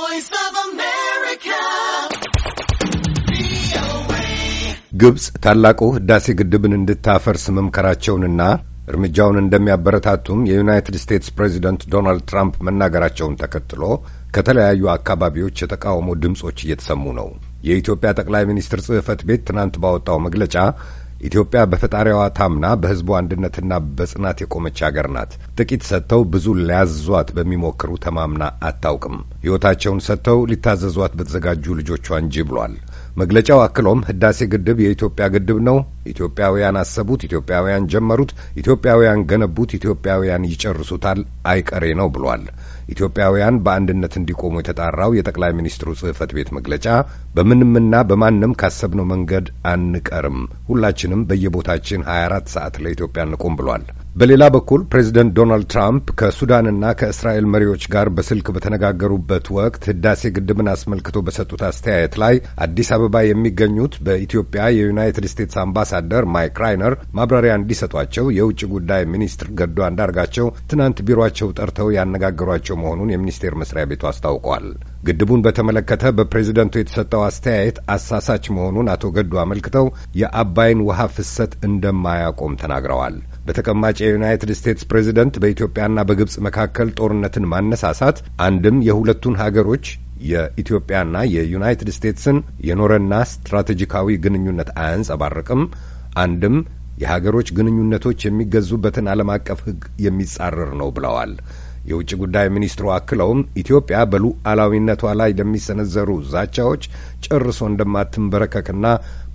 voice of America. ግብፅ ታላቁ ህዳሴ ግድብን እንድታፈርስ መምከራቸውንና እርምጃውን እንደሚያበረታቱም የዩናይትድ ስቴትስ ፕሬዚደንት ዶናልድ ትራምፕ መናገራቸውን ተከትሎ ከተለያዩ አካባቢዎች የተቃውሞ ድምጾች እየተሰሙ ነው። የኢትዮጵያ ጠቅላይ ሚኒስትር ጽሕፈት ቤት ትናንት ባወጣው መግለጫ ኢትዮጵያ በፈጣሪዋ ታምና በሕዝቡ አንድነትና በጽናት የቆመች አገር ናት። ጥቂት ሰጥተው ብዙ ሊያዝዟት በሚሞክሩ ተማምና አታውቅም። ሕይወታቸውን ሰጥተው ሊታዘዟት በተዘጋጁ ልጆቿ እንጂ ብሏል። መግለጫው አክሎም ህዳሴ ግድብ የኢትዮጵያ ግድብ ነው። ኢትዮጵያውያን አሰቡት፣ ኢትዮጵያውያን ጀመሩት፣ ኢትዮጵያውያን ገነቡት፣ ኢትዮጵያውያን ይጨርሱታል፣ አይቀሬ ነው ብሏል። ኢትዮጵያውያን በአንድነት እንዲቆሙ የተጣራው የጠቅላይ ሚኒስትሩ ጽሕፈት ቤት መግለጫ በምንምና በማንም ካሰብነው መንገድ አንቀርም፣ ሁላችንም በየቦታችን 24 ሰዓት ለኢትዮጵያ እንቁም ብሏል። በሌላ በኩል ፕሬዚደንት ዶናልድ ትራምፕ ከሱዳንና ከእስራኤል መሪዎች ጋር በስልክ በተነጋገሩበት ወቅት ህዳሴ ግድብን አስመልክቶ በሰጡት አስተያየት ላይ አዲስ አበባ የሚገኙት በኢትዮጵያ የዩናይትድ ስቴትስ አምባሳደር ማይክ ራይነር ማብራሪያ እንዲሰጧቸው የውጭ ጉዳይ ሚኒስትር ገዱ አንዳርጋቸው ትናንት ቢሮአቸው ጠርተው ያነጋገሯቸው መሆኑን የሚኒስቴር መስሪያ ቤቱ አስታውቋል። ግድቡን በተመለከተ በፕሬዚደንቱ የተሰጠው አስተያየት አሳሳች መሆኑን አቶ ገዱ አመልክተው የአባይን ውሃ ፍሰት እንደማያቆም ተናግረዋል። በተቀማጭ የዩናይትድ ስቴትስ ፕሬዚደንት በኢትዮጵያና በግብጽ መካከል ጦርነትን ማነሳሳት አንድም የሁለቱን ሀገሮች የኢትዮጵያና የዩናይትድ ስቴትስን የኖረና ስትራቴጂካዊ ግንኙነት አያንጸባርቅም፣ አንድም የሀገሮች ግንኙነቶች የሚገዙበትን ዓለም አቀፍ ሕግ የሚጻረር ነው ብለዋል። የውጭ ጉዳይ ሚኒስትሩ አክለውም ኢትዮጵያ በሉዓላዊነቷ ላይ ለሚሰነዘሩ ዛቻዎች ጨርሶ እንደማትንበረከክና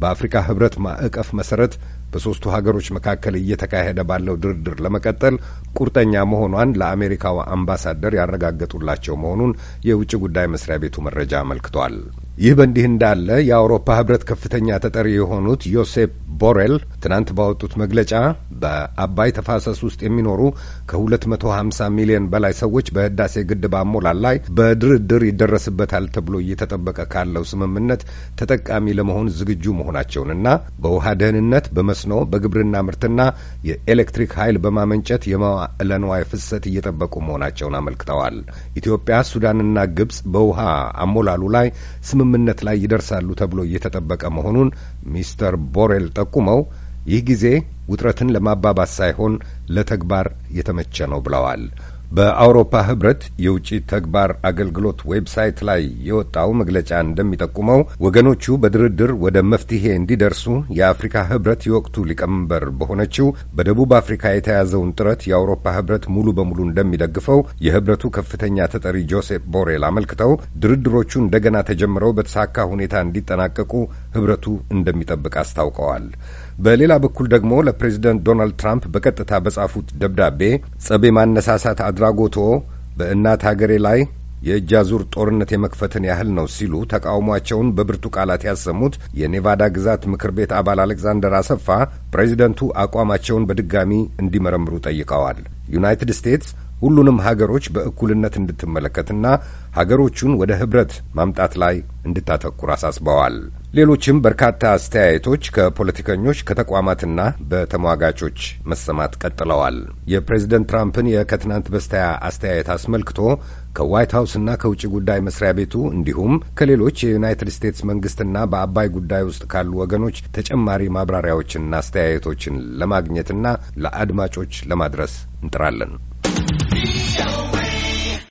በአፍሪካ ሕብረት ማዕቀፍ መሰረት በሦስቱ ሀገሮች መካከል እየተካሄደ ባለው ድርድር ለመቀጠል ቁርጠኛ መሆኗን ለአሜሪካው አምባሳደር ያረጋገጡላቸው መሆኑን የውጭ ጉዳይ መስሪያ ቤቱ መረጃ አመልክቷል። ይህ በእንዲህ እንዳለ የአውሮፓ ህብረት ከፍተኛ ተጠሪ የሆኑት ዮሴፕ ቦሬል ትናንት ባወጡት መግለጫ በአባይ ተፋሰስ ውስጥ የሚኖሩ ከሁለት መቶ ሀምሳ ሚሊዮን በላይ ሰዎች በህዳሴ ግድብ አሞላል ላይ በድርድር ይደረስበታል ተብሎ እየተጠበቀ ካለው ስምምነት ተጠቃሚ ለመሆን ዝግጁ መሆናቸውንና በውሃ ደህንነት፣ በመስኖ፣ በግብርና ምርትና የኤሌክትሪክ ኃይል በማመንጨት የመዋዕለ ንዋይ ፍሰት እየጠበቁ መሆናቸውን አመልክተዋል። ኢትዮጵያ፣ ሱዳንና ግብጽ በውሃ አሞላሉ ላይ ስምምነት ላይ ይደርሳሉ ተብሎ እየተጠበቀ መሆኑን ሚስተር ቦሬል ጠቁመው ይህ ጊዜ ውጥረትን ለማባባስ ሳይሆን ለተግባር የተመቸ ነው ብለዋል። በአውሮፓ ህብረት የውጭ ተግባር አገልግሎት website ላይ የወጣው መግለጫ እንደሚጠቁመው ወገኖቹ በድርድር ወደ መፍትሄ እንዲደርሱ የአፍሪካ ህብረት የወቅቱ ሊቀመንበር በሆነችው በደቡብ አፍሪካ የተያዘውን ጥረት የአውሮፓ ህብረት ሙሉ በሙሉ እንደሚደግፈው የህብረቱ ከፍተኛ ተጠሪ ጆሴፕ ቦሬል አመልክተው ድርድሮቹ እንደገና ተጀምረው በተሳካ ሁኔታ እንዲጠናቀቁ ህብረቱ እንደሚጠብቅ አስታውቀዋል። በሌላ በኩል ደግሞ ለፕሬዚደንት ዶናልድ ትራምፕ በቀጥታ በጻፉት ደብዳቤ ጸብ ማነሳሳት አድራጎቶ በእናት ሀገሬ ላይ የእጅ አዙር ጦርነት የመክፈትን ያህል ነው ሲሉ ተቃውሟቸውን በብርቱ ቃላት ያሰሙት የኔቫዳ ግዛት ምክር ቤት አባል አሌክዛንደር አሰፋ ፕሬዚደንቱ አቋማቸውን በድጋሚ እንዲመረምሩ ጠይቀዋል። ዩናይትድ ስቴትስ ሁሉንም ሀገሮች በእኩልነት እንድትመለከትና ሀገሮቹን ወደ ህብረት ማምጣት ላይ እንድታተኩር አሳስበዋል። ሌሎችም በርካታ አስተያየቶች ከፖለቲከኞች ከተቋማትና በተሟጋቾች መሰማት ቀጥለዋል። የፕሬዝደንት ትራምፕን የከትናንት በስቲያ አስተያየት አስመልክቶ ከዋይት ሀውስና ከውጭ ጉዳይ መስሪያ ቤቱ እንዲሁም ከሌሎች የዩናይትድ ስቴትስ መንግስትና በአባይ ጉዳይ ውስጥ ካሉ ወገኖች ተጨማሪ ማብራሪያዎችንና አስተያየቶችን ለማግኘትና ለአድማጮች ለማድረስ እንጥራለን። Be